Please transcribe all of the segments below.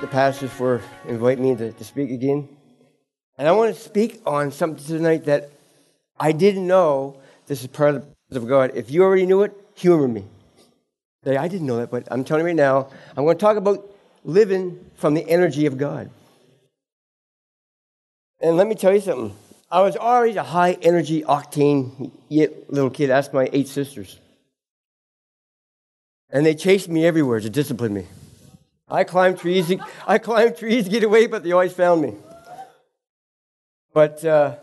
the pastors for inviting me to, to speak again. And I want to speak on something tonight that I didn't know this is part of the of God. If you already knew it, humor me. Say, I didn't know that, but I'm telling you right now, I'm going to talk about living from the energy of God. And let me tell you something. I was always a high energy, octane little kid. Asked my eight sisters. And they chased me everywhere to discipline me. I climbed trees. I climbed trees to get away, but they always found me. But uh,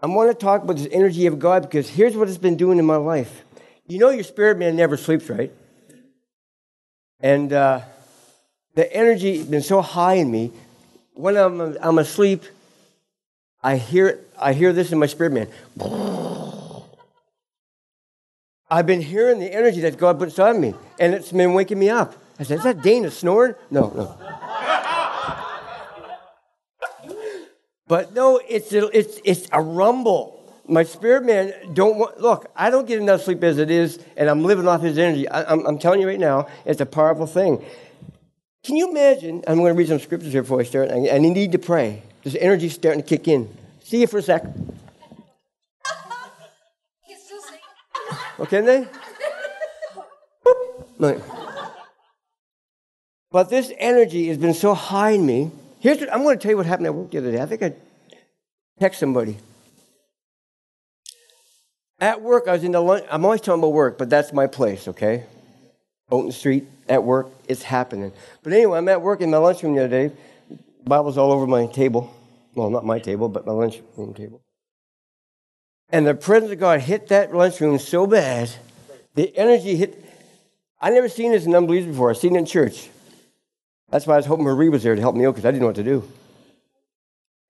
I want to talk about this energy of God because here's what it's been doing in my life. You know, your spirit man never sleeps, right? And uh, the energy has been so high in me. When I'm, I'm asleep, I hear, I hear this in my spirit man. I've been hearing the energy that God puts on me, and it's been waking me up. I said, Is that Dana snoring? No, no. but no, it's a, it's, it's a rumble. My spirit man don't want, look, I don't get enough sleep as it is, and I'm living off his energy. I, am telling you right now, it's a powerful thing. Can you imagine? I'm going to read some scriptures here before I start, and I need to pray. This energy's starting to kick in. See you for a sec. Okay, they? Look. But this energy has been so high in me. Here's what, I'm going to tell you what happened at work the other day. I think I text somebody. At work, I was in the lunch. I'm always talking about work, but that's my place, okay? Out street, at work, it's happening. But anyway, I'm at work in my lunchroom the other day. Bible's all over my table. Well, not my table, but my lunchroom table. And the presence of God hit that lunchroom so bad, the energy hit. I never seen this in unbelievers before. I've seen it in church. That's why I was hoping Marie was there to help me out because I didn't know what to do.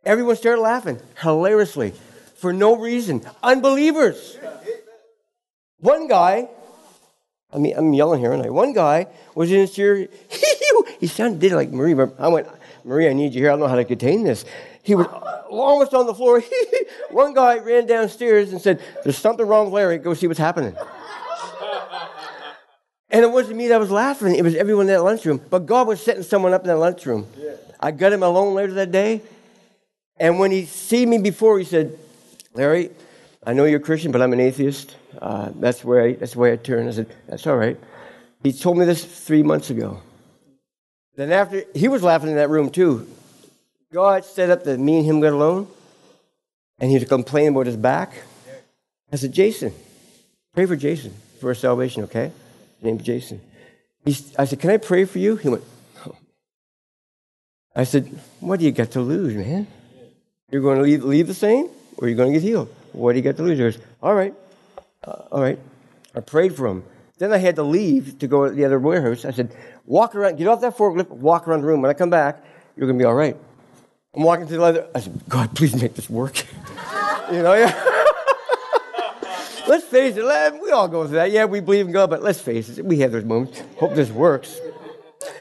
Everyone started laughing hilariously for no reason. Unbelievers. One guy, I mean, I'm yelling here, and I. One guy was in his chair. he sounded like Marie. but I went, Marie, I need you here. I don't know how to contain this. He was almost on the floor. One guy ran downstairs and said, There's something wrong with Larry. Go see what's happening. And it wasn't me that was laughing, it was everyone in that lunchroom. But God was setting someone up in that lunchroom. Yeah. I got him alone later that day. And when he see me before, he said, Larry, I know you're a Christian, but I'm an atheist. Uh, that's, where I, that's the way I turn. I said, That's all right. He told me this three months ago. Then after, he was laughing in that room too. God set up that me and him got alone, and he'd complain about his back. I said, Jason, pray for Jason for his salvation, okay? His name's Jason. I said, Can I pray for you? He went, oh. I said, What do you got to lose, man? You're going to leave, leave the same, or you're going to get healed? What do you got to lose? He goes, All right, uh, all right. I prayed for him. Then I had to leave to go to the other warehouse. I said, Walk around, get off that forklift, walk around the room. When I come back, you're going to be all right. I'm walking to the other. I said, God, please make this work. you know, yeah. Let's face it. We all go through that. Yeah, we believe in God, but let's face it. We have those moments. Hope this works.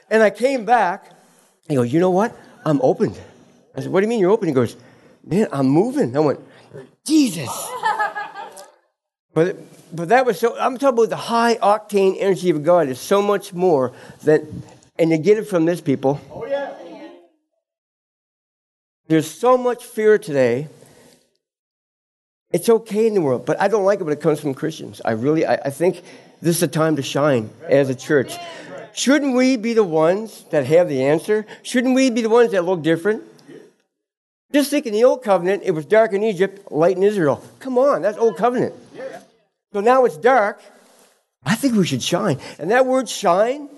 And I came back. He goes, you know what? I'm opened. I said, what do you mean you're open? He goes, man, I'm moving. I went, Jesus. but but that was so. I'm talking about the high octane energy of God is so much more than, and you get it from this people. Oh yeah. There's so much fear today. It's okay in the world, but I don't like it when it comes from Christians. I really, I, I think this is a time to shine as a church. Shouldn't we be the ones that have the answer? Shouldn't we be the ones that look different? Just think in the old covenant, it was dark in Egypt, light in Israel. Come on, that's old covenant. So now it's dark. I think we should shine. And that word shine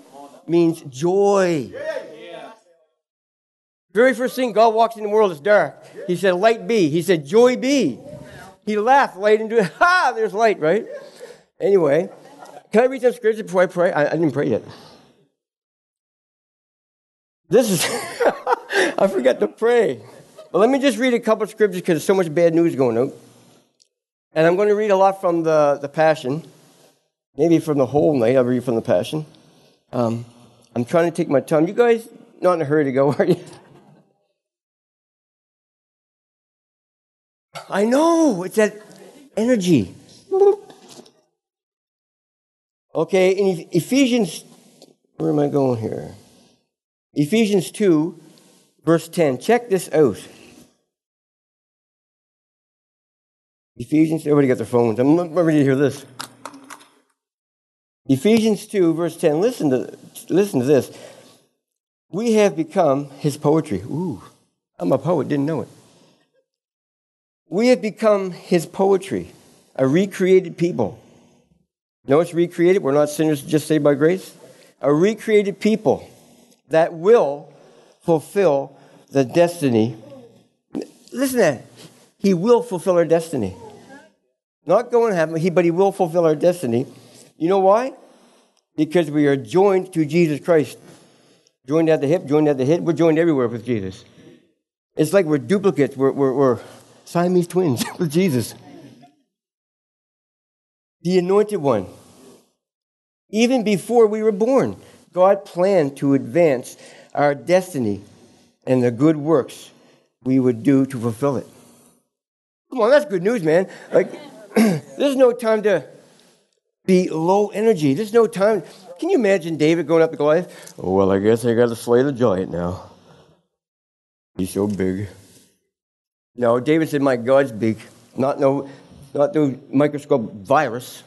means joy. Very first thing God walks in the world is dark. He said, Light be. He said, Joy be. He laughed, light into it. Ha! There's light, right? Anyway, can I read some scripture before I pray? I, I didn't pray yet. This is, I forgot to pray. But let me just read a couple scriptures because there's so much bad news going out. And I'm going to read a lot from the, the Passion. Maybe from the whole night, I'll read from the Passion. Um, I'm trying to take my time. You guys not in a hurry to go, are you? I know, it's that energy. Okay, in Ephesians, where am I going here? Ephesians 2, verse 10. Check this out. Ephesians, everybody got their phones. I'm ready to hear this. Ephesians 2, verse 10. Listen to, listen to this. We have become his poetry. Ooh, I'm a poet, didn't know it. We have become his poetry, a recreated people. No, it's recreated. We're not sinners just saved by grace. A recreated people that will fulfill the destiny. Listen to that. He will fulfill our destiny. Not going to heaven, but he will fulfill our destiny. You know why? Because we are joined to Jesus Christ. Joined at the hip, joined at the head. We're joined everywhere with Jesus. It's like we're duplicates. We're, we're, we're Siamese twins with Jesus. The anointed one. Even before we were born, God planned to advance our destiny and the good works we would do to fulfill it. Come on, that's good news, man. Like, there's no time to be low energy. There's no time. Can you imagine David going up to Goliath? Well, I guess I got to slay the giant now. He's so big. No, David said, My God's big. Not no, not no microscope virus.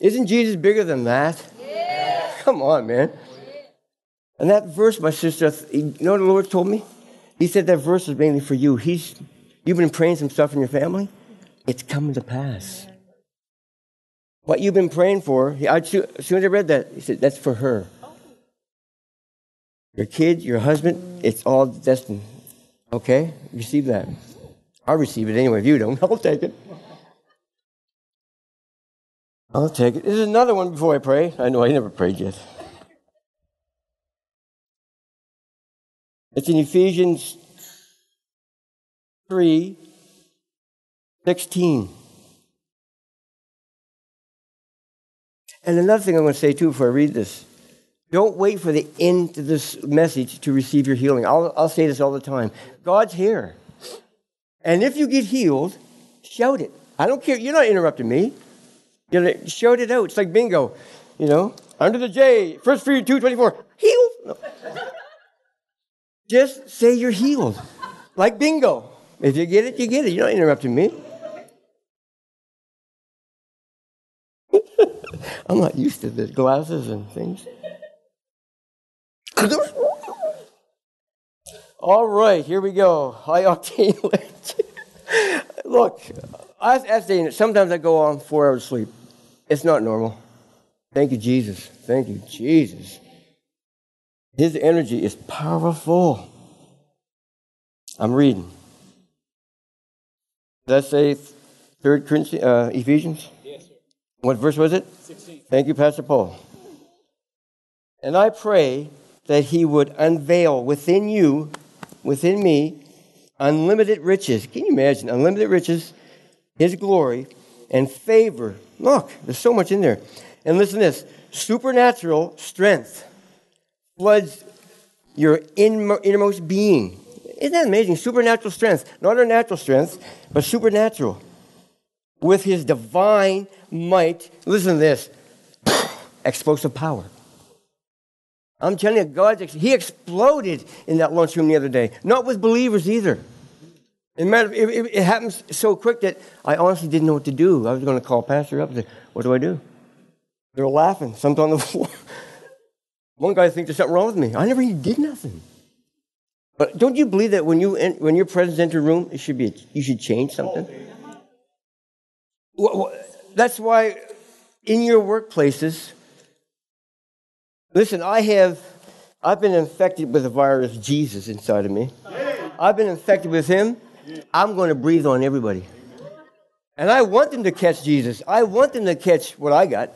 Isn't Jesus bigger than that? Yeah. Come on, man. And that verse, my sister, you know what the Lord told me? He said that verse is mainly for you. He's, you've been praying some stuff in your family. It's coming to pass. What you've been praying for, I, as soon as I read that, he said, that's for her. Oh. Your kid, your husband, it's all destined. Okay? Receive that. I'll receive it anyway. If you don't, I'll take it. I'll take it. There's another one before I pray. I know I never prayed yet. It's in Ephesians 3 16. And another thing I'm going to say too before I read this don't wait for the end of this message to receive your healing. I'll, I'll say this all the time God's here. And if you get healed, shout it. I don't care. You're not interrupting me. You know, shout it out. It's like bingo. You know, under the J, first Peter 224, healed. No. Just say you're healed. Like bingo. If you get it, you get it. You're not interrupting me. I'm not used to the glasses and things. All right, here we go. High octane Look, I was saying sometimes I go on four hours sleep. It's not normal. Thank you, Jesus. Thank you, Jesus. His energy is powerful. I'm reading. Did I say Third Corinthians, uh, Ephesians? Yes, sir. What verse was it? 16. Thank you, Pastor Paul. And I pray that he would unveil within you, within me, unlimited riches. Can you imagine? Unlimited riches, his glory, and favor. Look, there's so much in there. And listen to this supernatural strength floods your innermost being. Isn't that amazing? Supernatural strength. Not our natural strength, but supernatural. With his divine might, listen to this explosive power. I'm telling you, God, he exploded in that lunchroom the other day. Not with believers either. It, matter, it, it, happens so quick that I honestly didn't know what to do. I was going to call Pastor up and say, What do I do? They were laughing, something on the floor. One guy thinks there's something wrong with me. I never even did nothing. But don't you believe that when, you, when your presence enter a room, it should be, you should change something? That's why in your workplaces, listen, I have, I've been infected with the virus Jesus inside of me. I've been infected with him. I'm going to breathe on everybody. And I want them to catch Jesus. I want them to catch what I got.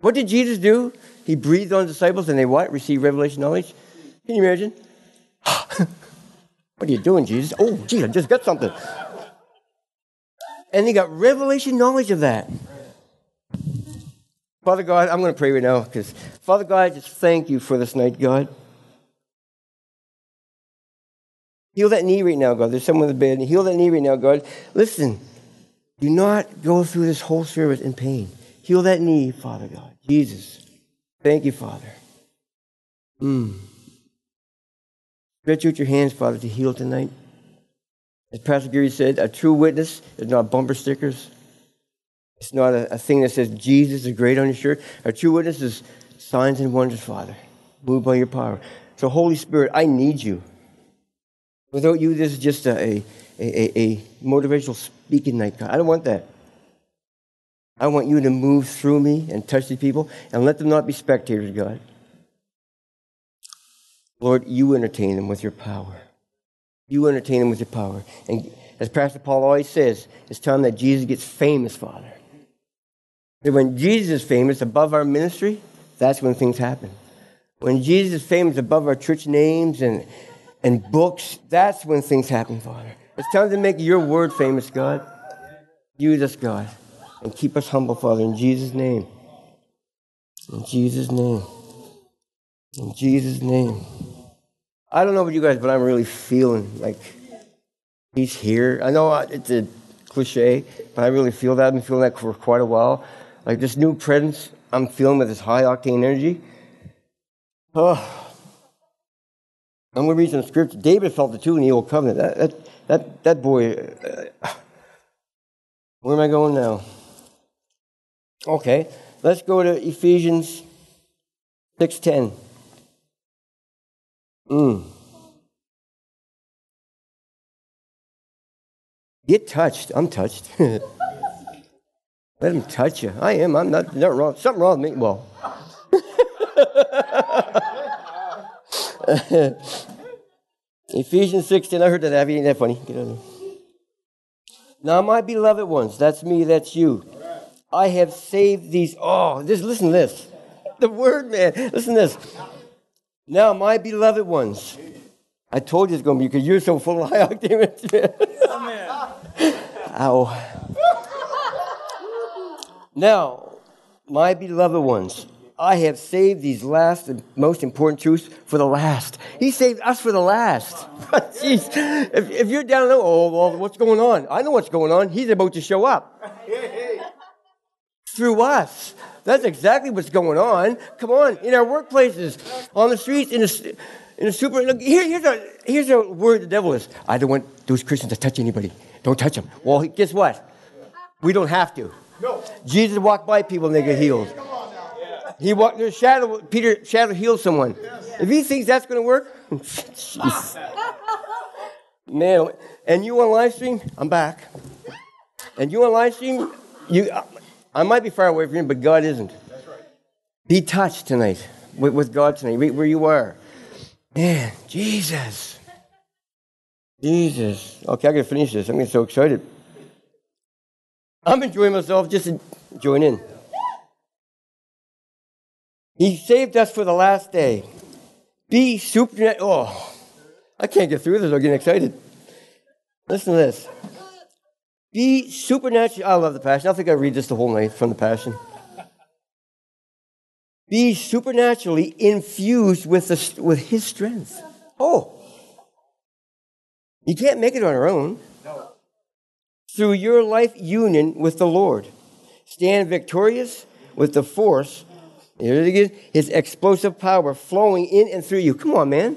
What did Jesus do? He breathed on the disciples and they what? Received revelation knowledge? Can you imagine? what are you doing, Jesus? Oh, gee, I just got something. And they got revelation knowledge of that. Father God, I'm going to pray right now because, Father God, I just thank you for this night, God. Heal that knee right now, God. There's someone in the bed. Heal that knee right now, God. Listen, do not go through this whole service in pain. Heal that knee, Father God. Jesus. Thank you, Father. Mm. Stretch out your hands, Father, to heal tonight. As Pastor Gary said, a true witness is not bumper stickers. It's not a, a thing that says Jesus is great on your shirt. A true witness is signs and wonders, Father, moved by your power. So, Holy Spirit, I need you. Without you, this is just a, a, a, a motivational speaking night, God. I don't want that. I want you to move through me and touch these people and let them not be spectators, God. Lord, you entertain them with your power. You entertain them with your power. And as Pastor Paul always says, it's time that Jesus gets famous, Father. When Jesus is famous above our ministry, that's when things happen. When Jesus is famous above our church names and, and books, that's when things happen, Father. It's time to make your word famous, God. Use us, God. And keep us humble, Father, in Jesus' name. In Jesus' name. In Jesus' name. I don't know about you guys, but I'm really feeling like he's here. I know it's a cliche, but I really feel that. I've been feeling that for quite a while. Like this new presence I'm feeling with this high octane energy. Oh. I'm going to read some scripture. David felt it too in the Old Covenant. That, that, that, that boy, uh, where am I going now? Okay, let's go to Ephesians 6.10. Mm. Get touched. I'm touched. Let him touch you. I am. I'm not, not wrong. Something wrong with me. Well. Ephesians 16. I heard that, Abby. Ain't that funny? Get out of there. Now, my beloved ones, that's me, that's you. I have saved these. Oh, just listen to this. The word, man. Listen to this. Now, my beloved ones. I told you it's going to be because you're so full of high octane. Ow. Now, my beloved ones, I have saved these last and most important truths for the last. He saved us for the last. Jeez. If, if you're down there, oh, well, what's going on? I know what's going on. He's about to show up. Through us. That's exactly what's going on. Come on, in our workplaces, on the streets, in the, in the super. Look, here, here's, a, here's a word the devil is I don't want those Christians to touch anybody. Don't touch them. Well, guess what? We don't have to. No. Jesus walked by people and they get healed. He walked, there's shadow, Peter, shadow healed someone. If he thinks that's going to work, man, and you on live stream, I'm back. And you on live stream, you, I might be far away from you, but God isn't. That's right. Be touched tonight with, with God tonight, where you are. Man, Jesus. Jesus. Okay, I gotta finish this. I'm getting so excited. I'm enjoying myself just join in. He saved us for the last day. Be supernatural. Oh, I can't get through this. I'm getting excited. Listen to this. Be supernatural. I love the Passion. I think I read this the whole night from the Passion. Be supernaturally infused with, the, with His strength. Oh. You can't make it on your own. Through your life union with the Lord. Stand victorious with the force, here it is, His explosive power flowing in and through you. Come on, man.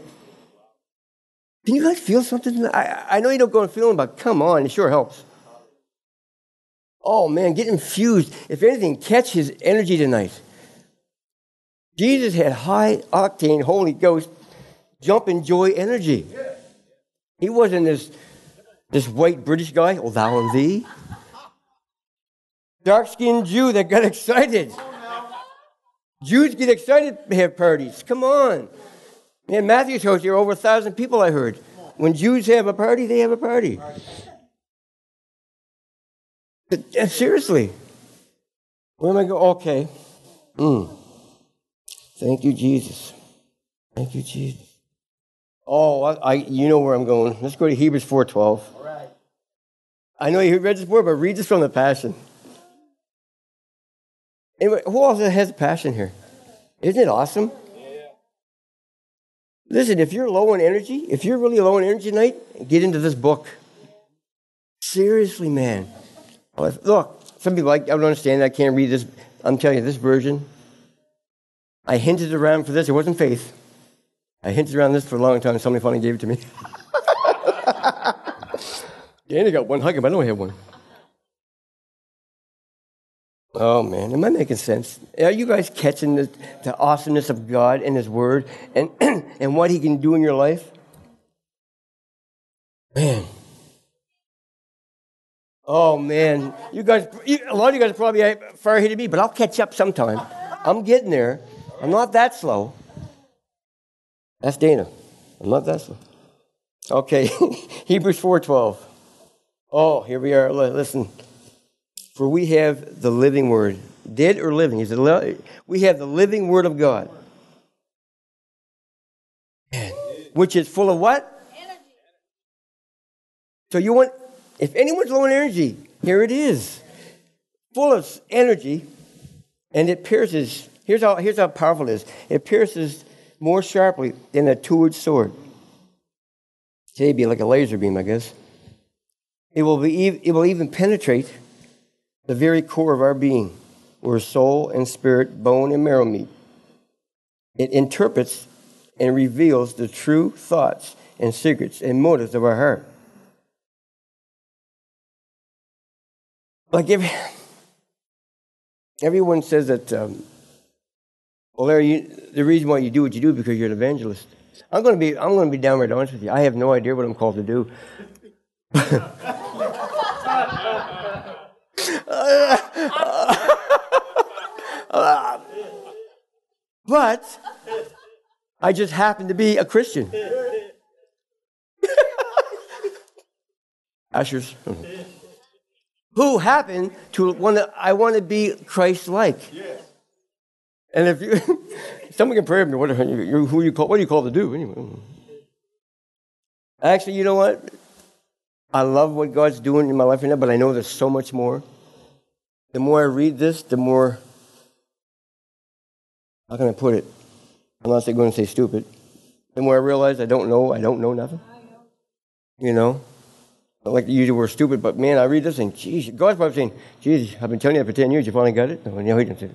Can you guys feel something? I, I know you don't go and feeling, but come on, it sure helps. Oh man, get infused. If anything, catch his energy tonight. Jesus had high octane Holy Ghost jumping joy energy. He wasn't this, this white British guy, oh thou and thee. Dark skinned Jew that got excited. Jews get excited to have parties. Come on. Man, Matthew's house, there are over a thousand people, I heard. When Jews have a party, they have a party. Yeah, seriously. Where am I going? Okay. Mm. Thank you, Jesus. Thank you, Jesus. Oh, I, I, you know where I'm going. Let's go to Hebrews 4.12. I know you read this before, but read this from the Passion. Anyway, who else has a passion here? Isn't it awesome? Listen, if you're low on energy, if you're really low on energy tonight, get into this book. Seriously, man. Look, some people, like, I don't understand. I can't read this. I'm telling you, this version, I hinted around for this. It wasn't faith. I hinted around this for a long time. Somebody finally gave it to me. Danny got one hug, but I don't have one. Oh man, am I making sense? Are you guys catching the, the awesomeness of God and His Word and, and what He can do in your life? Man. Oh man, you guys, a lot of you guys are probably far ahead of me, but I'll catch up sometime. I'm getting there. I'm not that slow. That's Dana. I'm not that slow. Okay, Hebrews 4:12. Oh, here we are. Listen. For we have the living word, dead or living. We have the living word of God. Which is full of what? Energy. So you want if anyone's low in energy, here it is. Full of energy, and it pierces. Here's how, here's how powerful it is it pierces more sharply than a two edged sword. Today be like a laser beam, I guess. It will, be, it will even penetrate the very core of our being, where soul and spirit, bone and marrow meet. It interprets and reveals the true thoughts and secrets and motives of our heart. Like if everyone says that, um, well, Larry, you, the reason why you do what you do is because you're an evangelist. I'm going to be, I'm going to be downright honest with you. I have no idea what I'm called to do. but I just happen to be a Christian. Ushers. Who happen to want to, I want to be Christ like. And if you, someone can pray for me, what, you, who you call, what are you called to do anyway? Actually, you know what? I love what God's doing in my life right now, but I know there's so much more. The more I read this, the more, how can I put it? I'm not going to say stupid. The more I realize I don't know, I don't know nothing. You know? I like to use the word stupid, but man, I read this and, geez, God's probably saying, geez, I've been telling you that for 10 years, you finally got it? No, no, he didn't say.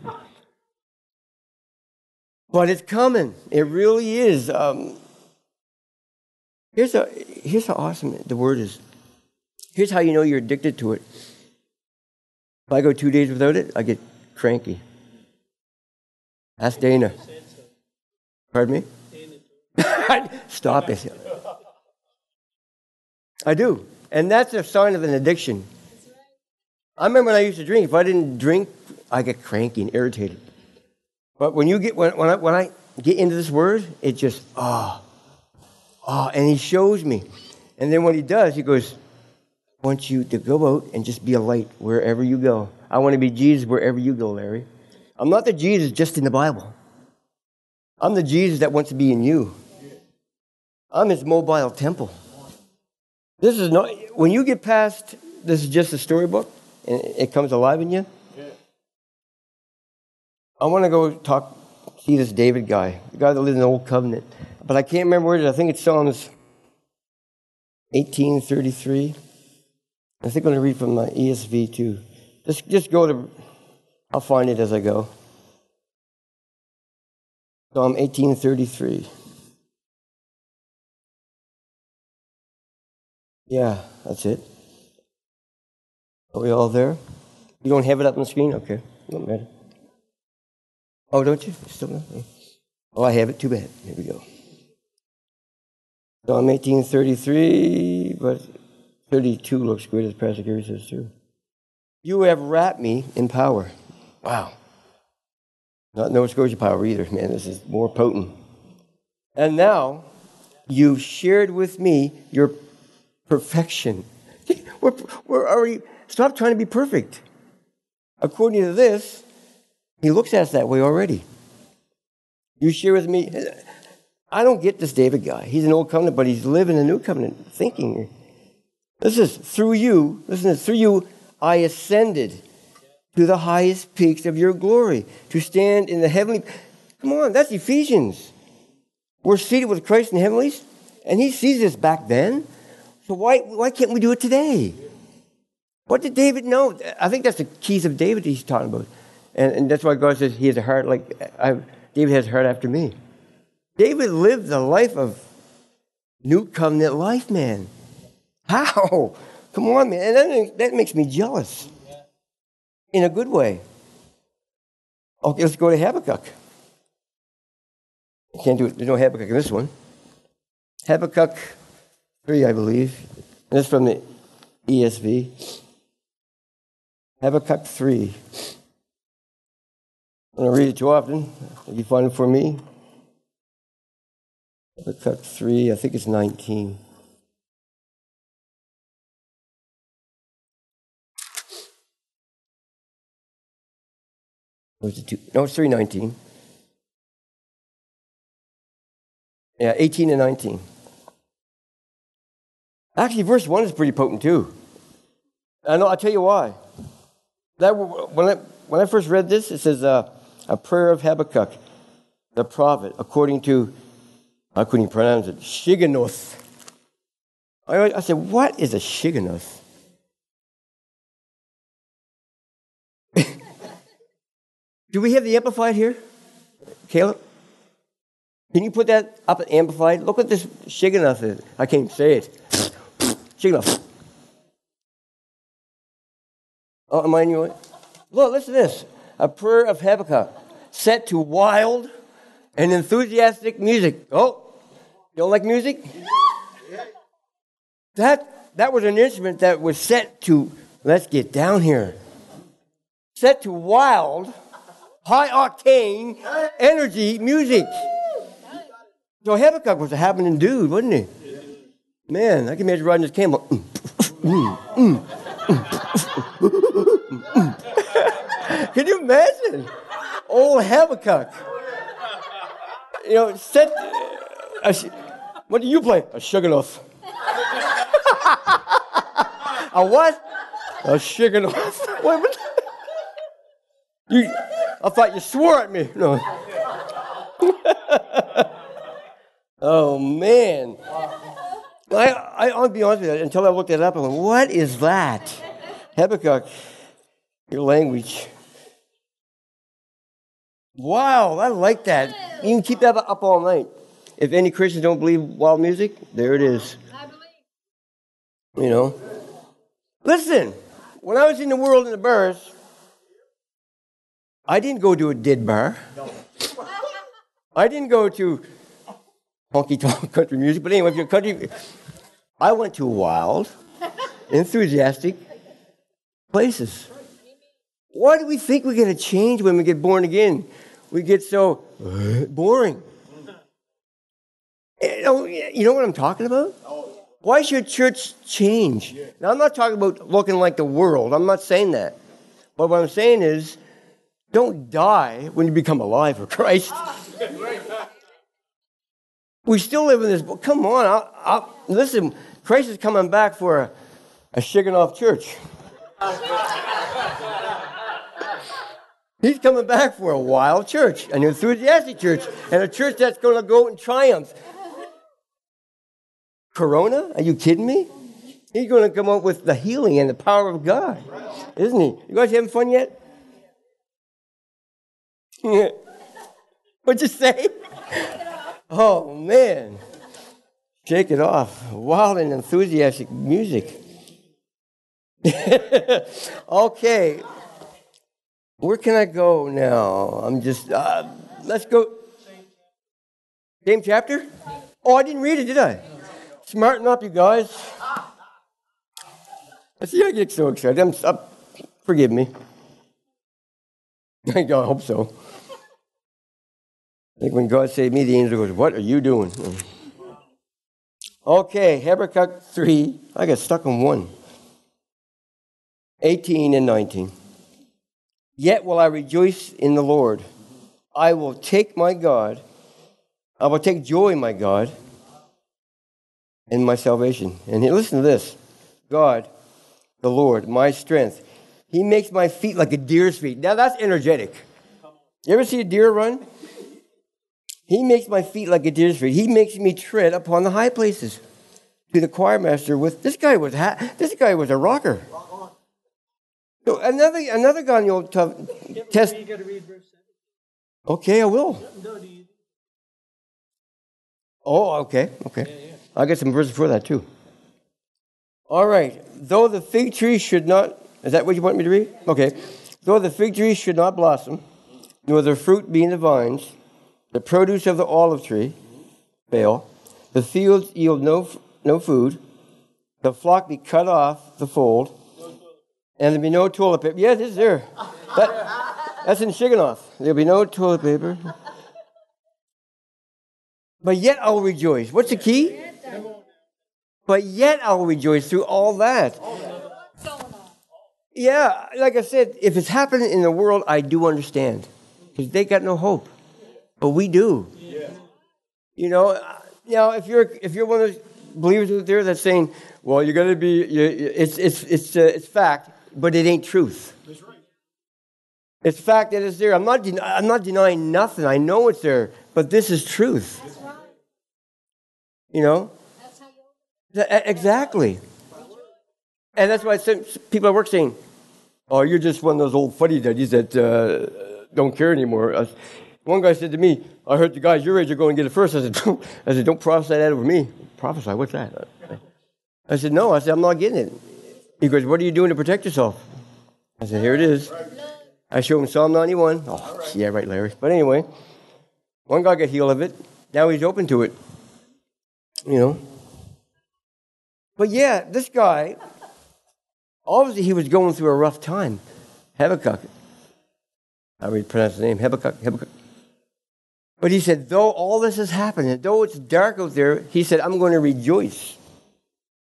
But it's coming. It really is. Um, here's, a, here's how awesome the word is Here's how you know you're addicted to it. If I go two days without it, I get cranky. Ask Dana. Pardon me? Stop it. I do. And that's a sign of an addiction. I remember when I used to drink, if I didn't drink, I get cranky and irritated. But when you get when, when I when I get into this word, it just ah, oh, ah, oh, and he shows me. And then what he does, he goes, want you to go out and just be a light wherever you go. I want to be Jesus wherever you go, Larry. I'm not the Jesus just in the Bible. I'm the Jesus that wants to be in you. I'm his mobile temple. This is not, when you get past, this is just a storybook and it comes alive in you. I want to go talk, see this David guy, the guy that lives in the old covenant. But I can't remember where it is. I think it's Psalms 1833. I think I'm going to read from my ESV too. Just, just go to, I'll find it as I go. Psalm 1833. Yeah, that's it. Are we all there? You don't have it up on the screen? Okay, not matter. Oh, don't you? Still not? Oh, I have it. Too bad. Here we go. Psalm 1833, but 32 looks good, as Pastor Gary says too. You have wrapped me in power. Wow. Not Nova Scotia power either, man. This is more potent. And now you've shared with me your perfection. We're, we're already, stop trying to be perfect. According to this, he looks at us that way already. You share with me. I don't get this David guy. He's an old covenant, but he's living a new covenant thinking. This is through you, listen, through you I ascended to the highest peaks of your glory, to stand in the heavenly. Come on, that's Ephesians. We're seated with Christ in the heavenlies, and he sees this back then. So why, why can't we do it today? What did David know? I think that's the keys of David he's talking about. And, and that's why God says he has a heart like I, David has a heart after me. David lived the life of new covenant life, man. How? Come on, man. That, that makes me jealous in a good way. Okay, let's go to Habakkuk. Can't do it. There's no Habakkuk in this one. Habakkuk 3, I believe. And this is from the ESV. Habakkuk 3. I don't read it too often. If you find it for me. Habakkuk 3, I think it's 19. Was it two? No, it's 319. Yeah, 18 and 19. Actually, verse 1 is pretty potent too. I know, I'll tell you why. That, when, I, when I first read this, it says uh, a prayer of Habakkuk, the prophet, according to, I couldn't pronounce it, Shigionoth. I, I said, what is a Shigionoth? Do we have the amplified here? Caleb? Can you put that up at amplified? Look what this Shigionoth is. I can't say it. Shigionoth. Oh, am I in your way? Look, listen to this. A prayer of Habakkuk set to wild and enthusiastic music. Oh, you don't like music? That, that was an instrument that was set to, let's get down here, set to wild high octane energy music. So Habakkuk was a happening dude, wasn't he? Man, I can imagine riding this camel. can you imagine? Old Habakkuk. You know, set. Uh, what do you play? A Shigionoth. a what? A Shigionoth. You, I thought you swore at me. No. oh, man. I, I, I'll be honest with you, until I looked it up, I went, what is that? Habakkuk, your language. Wow, I like that. You can keep that up all night. If any Christians don't believe wild music, there it is. You know. Listen, when I was in the world in the bars, I didn't go to a dead bar. No. I didn't go to honky tonk country music, but anyway, if you're country, I went to wild, enthusiastic places. Why do we think we're going to change when we get born again? We get so uh, boring. Eh, oh, you know, you know what I'm talking about? Why should church change? Now, I'm not talking about looking like the world. I'm not saying that. But what I'm saying is, don't die when you become alive for Christ. we still live in this. But come on, I'll, I'll, listen. Christ is coming back for a, a Shigionoth church. He's coming back for a wild church, an enthusiastic church, and a church that's going to go out in triumph. Corona? Are you kidding me? He's going to come up with the healing and the power of God, isn't he? You guys having fun yet? What'd you say? Oh, man. Shake it off. Wild and enthusiastic music. okay. Where can I go now? I'm just, uh, let's go. Same chapter? Oh, I didn't read it, did I? Smarten up, you guys. I see I get so excited. I'm, uh, forgive me. I hope so. I think when God saved me, the angel goes, What are you doing? Okay, Habakkuk 3. I got stuck on 1. 18 and 19. Yet will I rejoice in the Lord. I will take my God. I will take joy my God in my salvation. And listen to this God, the Lord, my strength. He makes my feet like a deer's feet. Now that's energetic. You ever see a deer run? He makes my feet like a deer's feet. He makes me tread upon the high places. To the choir master with this guy was ha- this guy was a rocker. So another another guy in the Old. Test. Okay, I will. Oh, okay, okay. I got some verses for that too. All right. Though the fig tree should not, is that what you want me to read? Okay. Though the fig tree should not blossom, nor the fruit be in the vines, the produce of the olive tree fail, the fields yield no, no food, the flock be cut off the fold, and there be no toilet paper. Yeah, this is there. That, that's in Shiganoff. There'll be no toilet paper. But yet I'll rejoice. What's the key? But yet I'll rejoice through all that. Yeah, like I said, if it's happening in the world, I do understand. Because they got no hope. But we do. Yeah. You know, now if you're if you're one of those believers out there that's saying, well, you're going to be, you, it's, it's, it's, uh, it's fact, but it ain't truth. That's right. It's fact that it's there. I'm not, den- I'm not denying nothing. I know it's there, but this is truth. That's right. You know? That's how you... Exactly. And that's why some people at work saying, oh, you're just one of those old fuddy duddies that uh, don't care anymore. One guy said to me, I heard the guys your age are going to get it first. I said, don't, I said, don't prophesy that over me. Prophesy, what's that? I said, no. I said, I'm not getting it. He goes, what are you doing to protect yourself? I said, here it is. I showed him Psalm 91. Oh, yeah, right, Larry. But anyway, one guy got healed of it. Now he's open to it. You know? But yeah, this guy, obviously he was going through a rough time. Habakkuk. How do we pronounce the name? Habakkuk. Habakkuk. But he said, though all this is happening, though it's dark out there, he said, I'm going to rejoice.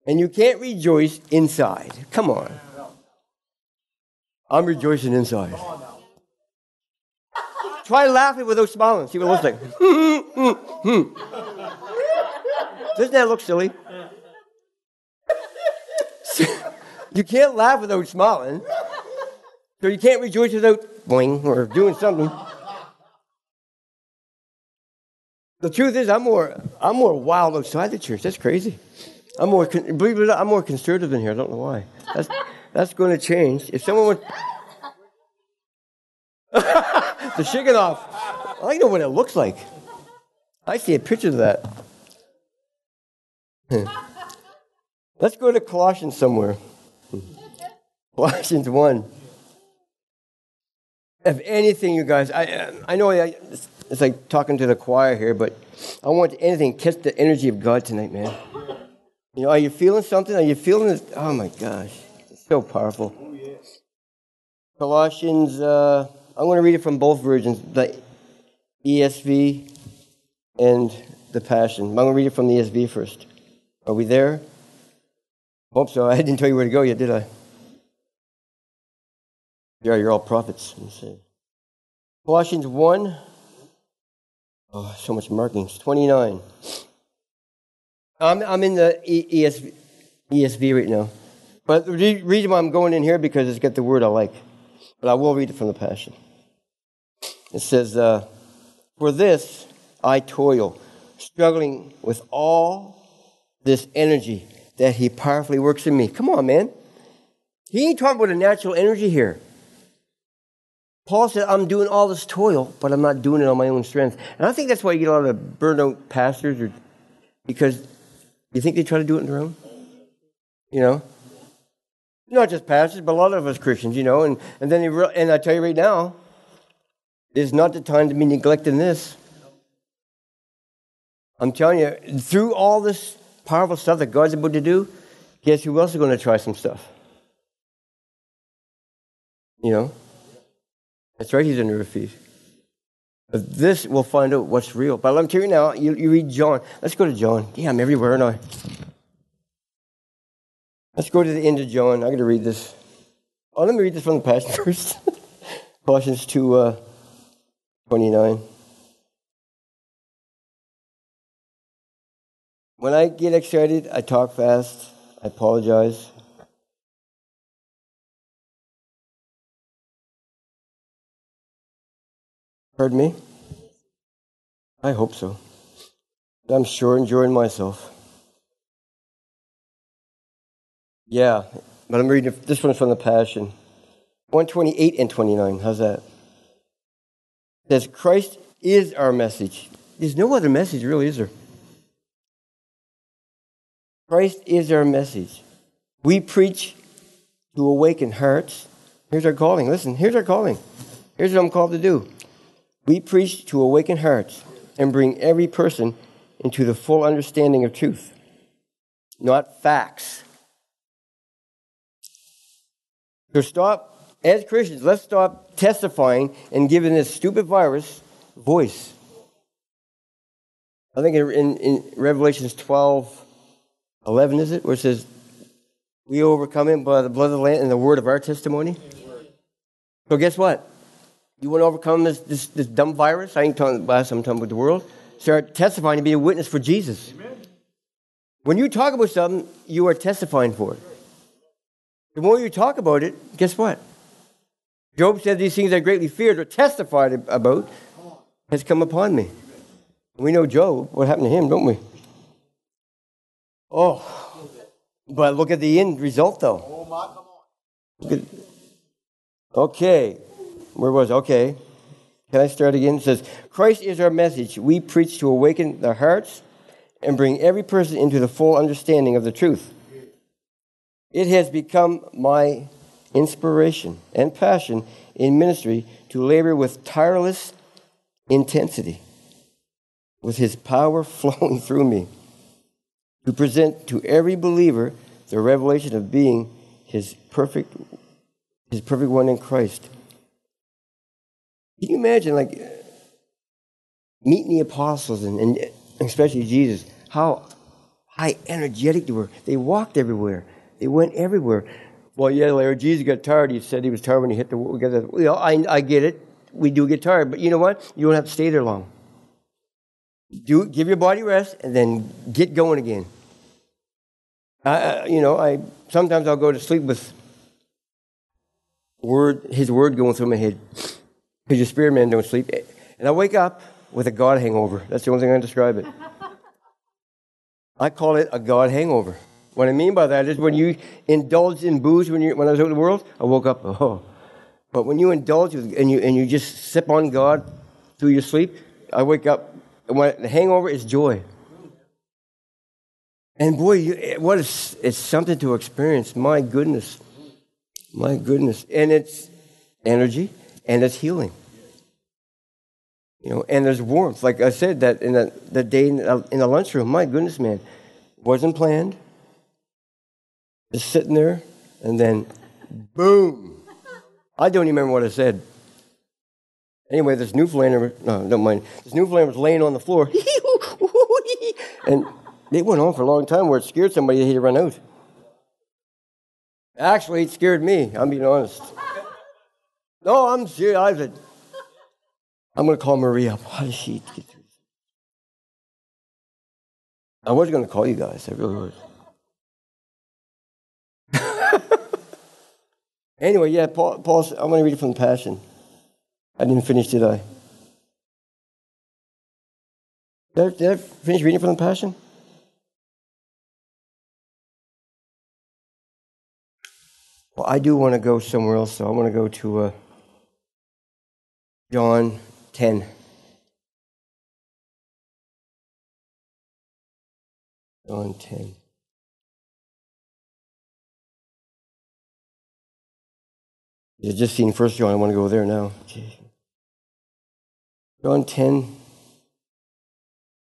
And you can't rejoice inside. Come on. I'm rejoicing inside. Try laughing without smiling. See what it looks like. Doesn't that look silly? you can't laugh without smiling. So you can't rejoice without boing or doing something. The truth is, I'm more, I'm more wild outside the church. That's crazy. I'm more, believe it or not, I'm more conservative in here. I don't know why. That's, that's going to change. If someone would. the Shiganoff. I know what it looks like. I see a picture of that. Let's go to Colossians somewhere. Colossians 1. If anything, you guys, I, I know it's like talking to the choir here, but I want anything catch the energy of God tonight, man. You know, are you feeling something? Are you feeling this? Oh my gosh, it's so powerful. Colossians, uh, I'm going to read it from both versions, the ESV and the Passion. I'm going to read it from the ESV first. Are we there? Hope so. I didn't tell you where to go yet, did I? Yeah, you're all prophets. Colossians 1 Oh, so much markings. 29. I'm, I'm in the ESV, ESV right now. But the reason why I'm going in here because it's got the word I like. But I will read it from the Passion. It says, uh, For this I toil, struggling with all this energy that he powerfully works in me. Come on, man. He ain't talking about a natural energy here. Paul said, I'm doing all this toil, but I'm not doing it on my own strength. And I think that's why you get a lot of burnout pastors, or, because you think they try to do it on their own? You know? Not just pastors, but a lot of us Christians, you know. And, and then, re- and I tell you right now, it's not the time to be neglecting this. I'm telling you, through all this powerful stuff that God's about to do, guess who else is going to try some stuff? You know? That's right, he's under her feet. But this, we'll find out what's real. But I'm telling you now, you, you read John. Let's go to John. Yeah, I'm everywhere now. Let's go to the end of John. I'm going to read this. Oh, let me read this from the Passion first. Colossians 2 uh, 29. When I get excited, I talk fast. I apologize. Heard me? I hope so. I'm sure enjoying myself. Yeah, but I'm reading this one's from the Passion. 128 and 29. How's that? It says, Christ is our message. There's no other message, really, is there? Christ is our message. We preach to awaken hearts. Here's our calling. Listen, here's our calling. Here's what I'm called to do. We preach to awaken hearts and bring every person into the full understanding of truth, not facts. So stop, as Christians, let's stop testifying and giving this stupid virus voice. I think in, in, in Revelations 12, 11, is it? Where it says, We overcome him by the blood of the Lamb and the word of our testimony. So guess what? You want to overcome this, this, this dumb virus? I ain't talking about I'm talking about the world. Start testifying to be a witness for Jesus. Amen. When you talk about something, you are testifying for it. The more you talk about it, guess what? Job said these things I greatly feared or testified about has come upon me. We know Job, what happened to him, don't we? Oh, but look at the end result, though. At, okay, where was okay? Can I start again? It says, Christ is our message. We preach to awaken the hearts and bring every person into the full understanding of the truth. It has become my inspiration and passion in ministry to labor with tireless intensity, with His power flowing through me to present to every believer the revelation of being his perfect his perfect one in Christ. Can you imagine like meeting the apostles and, and especially Jesus, how high energetic they were. They walked everywhere. They went everywhere. Well, yeah, Larry, Jesus got tired. He said he was tired when he hit the. Know, I, I get it. We do get tired, but you know what? You don't have to stay there long. Do give your body rest and then get going again. I, you know, I sometimes I'll go to sleep with word, His word going through my head, because your spirit man don't sleep, and I wake up with a God hangover. That's the only thing I can describe it. I call it a God hangover. What I mean by that is when you indulge in booze when you when I was out in the world, I woke up. Oh, but when you indulge and you and you just sip on God through your sleep, I wake up. When the hangover is joy. And boy, you, what is, it's something to experience. My goodness. My goodness. And it's energy and it's healing. You know, and there's warmth. Like I said, that in the, the day in the, in the lunchroom, my goodness, man, wasn't planned. Just sitting there, and then boom. I don't even remember what I said. Anyway, this Newfoundlander, no, don't mind. This Newfoundlander was laying on the floor. and it went on for a long time where it scared somebody that he'd run out. Actually, it scared me, I'm being honest. No, I'm serious. I said, I'm going to call Maria. How does she get through? I was going to call you guys. I really was. anyway, yeah, Paul, Paul, I'm going to read it from the Passion. I didn't finish, did I? Did I, did I finish reading from the Passion? Well, I do want to go somewhere else, so I want to go to uh, John 10. John 10. You just seen First John. I want to go there now. John 10,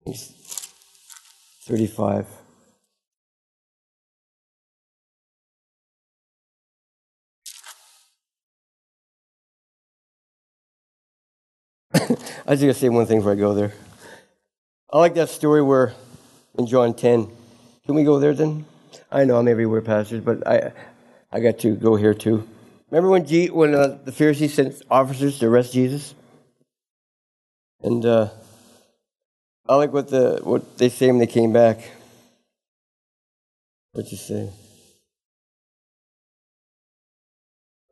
35. I was going to say one thing before I go there. I like that story where in John 10. Can we go there then? I know I'm everywhere, pastors, but I, I got to go here too. Remember when, G, when uh, the Pharisees sent officers to arrest Jesus? And uh, I like what, the, what they say when they came back. What'd you say?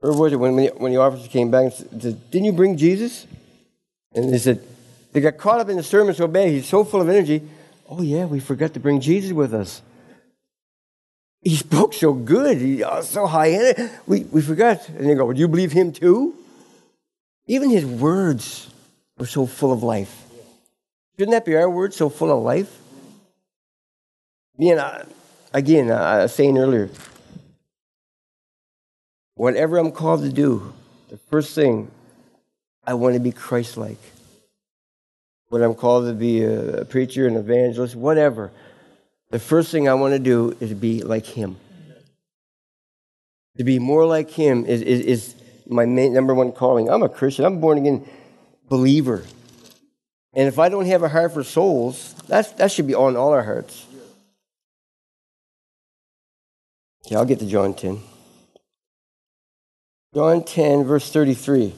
Or was it when, when the officers came back and said, Didn't you bring Jesus? And they said, they got caught up in the sermon so bad, he's so full of energy. Oh, yeah, we forgot to bring Jesus with us. He spoke so good, he was so high it. We, we forgot. And they go, well, Do you believe him too? Even his words were so full of life. Shouldn't that be our word, so full of life? You know, again, I was saying earlier, whatever I'm called to do, the first thing, I want to be Christ like. When I'm called to be uh, a preacher, an evangelist, whatever, the first thing I want to do is be like Him. To be more like Him is, is, is my main, number one calling. I'm a Christian, I'm born again believer. And if I don't have a heart for souls, that's, that should be on all our hearts. Okay, I'll get to John 10. John 10, verse 33.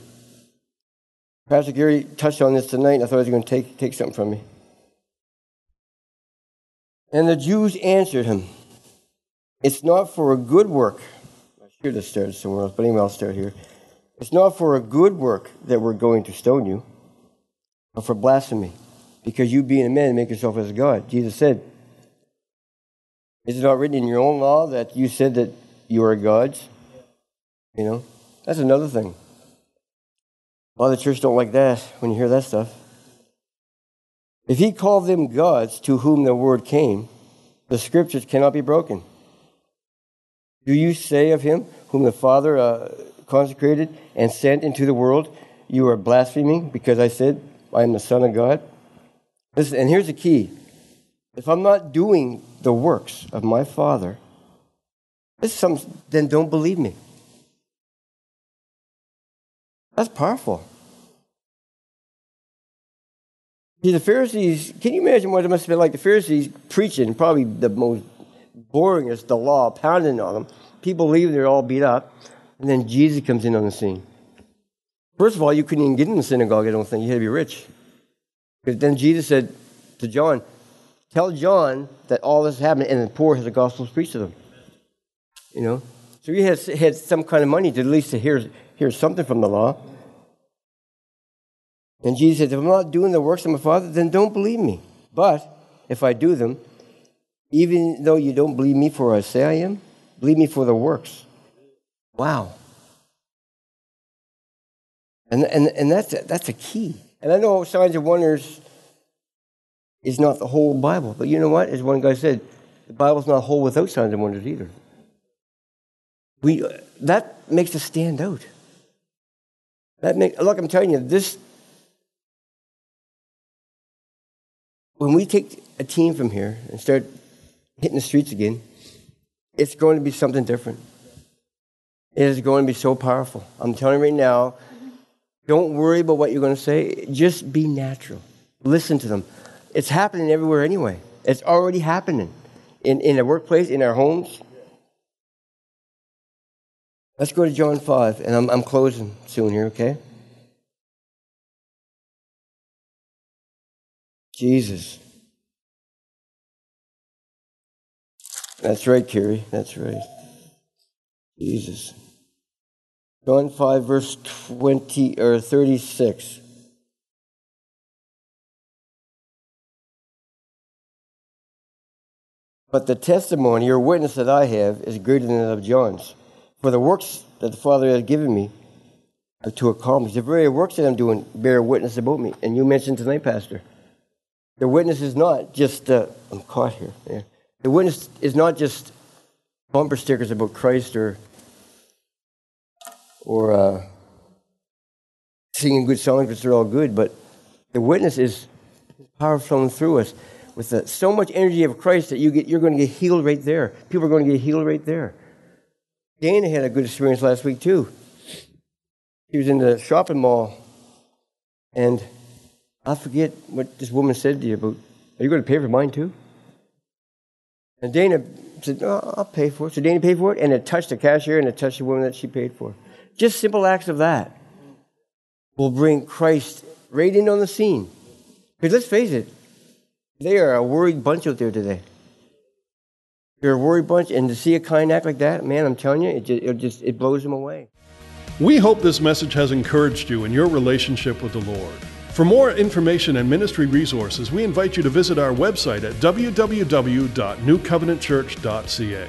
Pastor Gary touched on this tonight, and I thought he was going to take, take something from me. And the Jews answered him, It's not for a good work. I should have started somewhere else, but anyway, I'll start here. It's not for a good work that we're going to stone you, but for blasphemy, because you being a man make yourself as a God. Jesus said, Is it not written in your own law that you said that you are gods? You know, that's another thing. A lot of the church don't like that when you hear that stuff. If he called them gods to whom the word came, the scriptures cannot be broken. Do you say of him whom the Father uh, consecrated and sent into the world, you are blaspheming because I said, I am the Son of God? Listen, and here's the key. If I'm not doing the works of my Father, some, then don't believe me. That's powerful. See, the Pharisees, can you imagine what it must have been like? The Pharisees preaching, probably the most boringest, the law, pounding on them. People leave, they're all beat up. And then Jesus comes in on the scene. First of all, you couldn't even get in the synagogue, I don't think. You had to be rich. Because then Jesus said to John, Tell John that all this happened, and the poor has the gospel preached to them. You know? So he had, had some kind of money to at least to hear, hear something from the law. And Jesus said, If I'm not doing the works of my Father, then don't believe me. But if I do them, even though you don't believe me for I say I am, believe me for the works. Wow. And, and, and that's, a, that's a key. And I know signs and wonders is not the whole Bible, but you know what? As one guy said, the Bible's not whole without signs and wonders either. We, that makes us stand out. That make, look, I'm telling you, this when we take a team from here and start hitting the streets again, it's going to be something different. It is going to be so powerful. I'm telling you right now, don't worry about what you're going to say. Just be natural. Listen to them. It's happening everywhere anyway. It's already happening in, in the workplace, in our homes. Let's go to John 5, and I'm, I'm closing soon here, okay? Jesus. That's right, Kerry. That's right. Jesus. John 5, verse 20 or 36. But the testimony or witness that I have is greater than that of John's. For the works that the Father has given me are to accomplish. The very works that I'm doing bear witness about me. And you mentioned tonight, Pastor. The witness is not just, uh, I'm caught here. Yeah. The witness is not just bumper stickers about Christ or, or uh, singing good songs, which are all good, but the witness is power flowing through us with the, so much energy of Christ that you get, you're going to get healed right there. People are going to get healed right there. Dana had a good experience last week, too. He was in the shopping mall, and I forget what this woman said to you about, are you going to pay for mine too? And Dana said, no, I'll pay for it. So Dana paid for it, and it touched the cashier and it touched the woman that she paid for. Just simple acts of that will bring Christ right in on the scene. Because let's face it, they are a worried bunch out there today. They're a worried bunch, and to see a kind act like that, man, I'm telling you, it just, it, just, it blows them away. We hope this message has encouraged you in your relationship with the Lord. For more information and ministry resources, we invite you to visit our website at www.newcovenantchurch.ca.